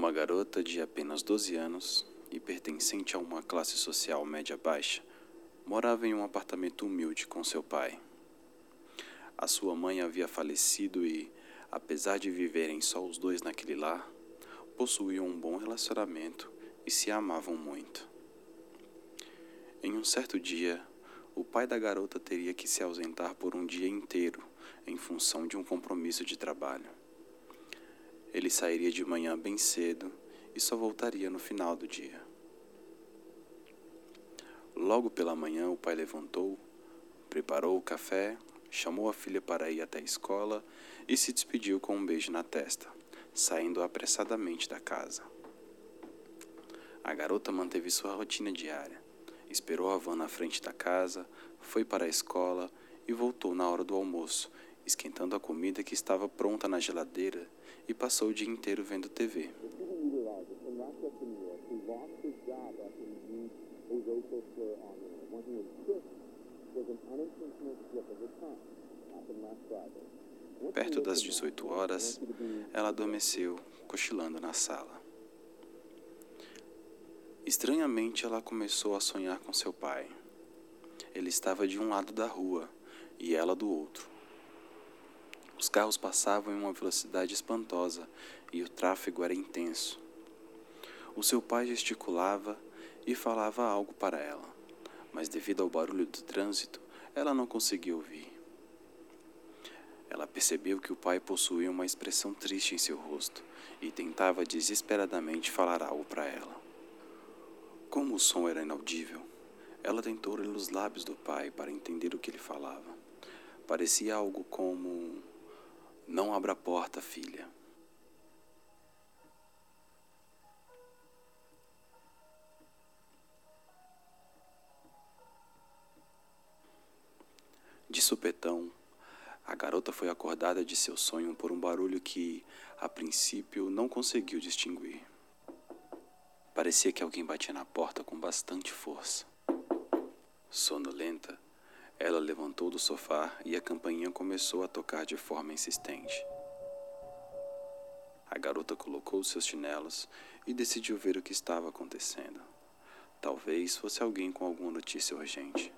Uma garota de apenas 12 anos e pertencente a uma classe social média-baixa morava em um apartamento humilde com seu pai. A sua mãe havia falecido e, apesar de viverem só os dois naquele lar, possuíam um bom relacionamento e se amavam muito. Em um certo dia, o pai da garota teria que se ausentar por um dia inteiro em função de um compromisso de trabalho. Ele sairia de manhã bem cedo e só voltaria no final do dia. Logo pela manhã, o pai levantou, preparou o café, chamou a filha para ir até a escola e se despediu com um beijo na testa, saindo apressadamente da casa. A garota manteve sua rotina diária Esperou a van na frente da casa, foi para a escola e voltou na hora do almoço, esquentando a comida que estava pronta na geladeira e passou o dia inteiro vendo TV. Perto das 18 horas, ela adormeceu, cochilando na sala. Estranhamente, ela começou a sonhar com seu pai. Ele estava de um lado da rua e ela do outro. Os carros passavam em uma velocidade espantosa e o tráfego era intenso. O seu pai gesticulava e falava algo para ela, mas devido ao barulho do trânsito, ela não conseguia ouvir. Ela percebeu que o pai possuía uma expressão triste em seu rosto e tentava desesperadamente falar algo para ela. Como o som era inaudível, ela tentou ler os lábios do pai para entender o que ele falava. Parecia algo como: Não abra a porta, filha. De supetão, a garota foi acordada de seu sonho por um barulho que, a princípio, não conseguiu distinguir. Parecia que alguém batia na porta com bastante força. Sonolenta, ela levantou do sofá e a campainha começou a tocar de forma insistente. A garota colocou seus chinelos e decidiu ver o que estava acontecendo. Talvez fosse alguém com alguma notícia urgente.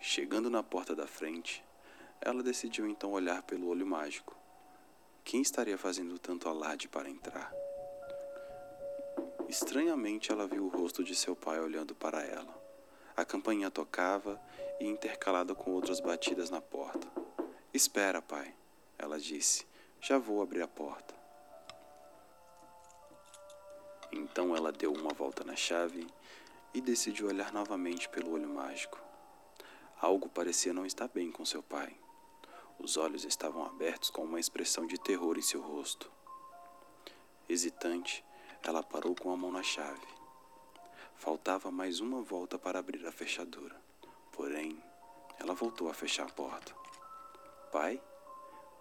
Chegando na porta da frente, ela decidiu então olhar pelo olho mágico. Quem estaria fazendo tanto alarde para entrar? Estranhamente, ela viu o rosto de seu pai olhando para ela. A campainha tocava e intercalada com outras batidas na porta. Espera, pai, ela disse. Já vou abrir a porta. Então ela deu uma volta na chave e decidiu olhar novamente pelo olho mágico. Algo parecia não estar bem com seu pai. Os olhos estavam abertos com uma expressão de terror em seu rosto. Hesitante, ela parou com a mão na chave. Faltava mais uma volta para abrir a fechadura. Porém, ela voltou a fechar a porta. Pai,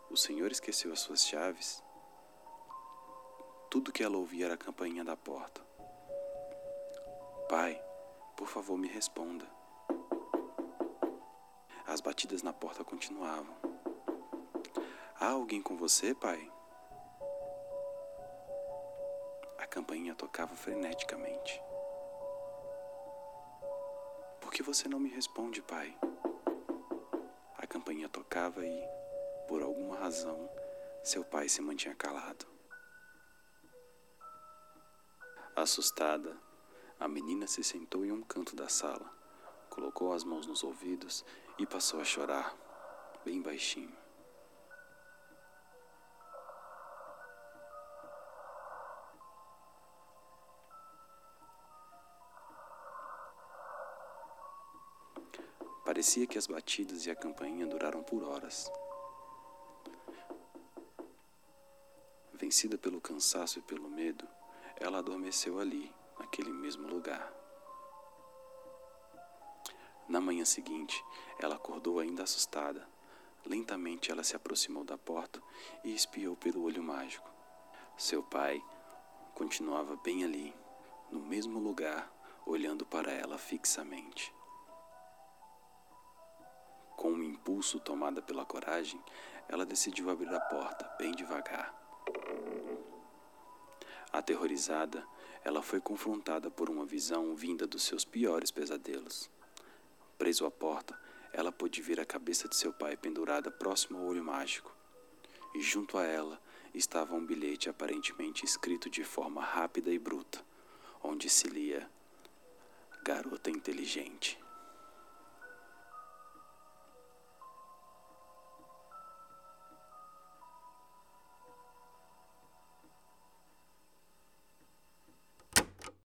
o senhor esqueceu as suas chaves? Tudo que ela ouvia era a campainha da porta. Pai, por favor, me responda. As batidas na porta continuavam. Há alguém com você, pai? campainha tocava freneticamente. Que você não me responde, pai? A campainha tocava e, por alguma razão, seu pai se mantinha calado. Assustada, a menina se sentou em um canto da sala, colocou as mãos nos ouvidos e passou a chorar, bem baixinho. Parecia que as batidas e a campainha duraram por horas. Vencida pelo cansaço e pelo medo, ela adormeceu ali, naquele mesmo lugar. Na manhã seguinte, ela acordou ainda assustada. Lentamente ela se aproximou da porta e espiou pelo olho mágico. Seu pai continuava bem ali, no mesmo lugar, olhando para ela fixamente. Impulso tomada pela coragem, ela decidiu abrir a porta bem devagar. Aterrorizada, ela foi confrontada por uma visão vinda dos seus piores pesadelos. Preso à porta, ela pôde ver a cabeça de seu pai pendurada próximo ao olho mágico. E junto a ela estava um bilhete aparentemente escrito de forma rápida e bruta, onde se lia: Garota inteligente.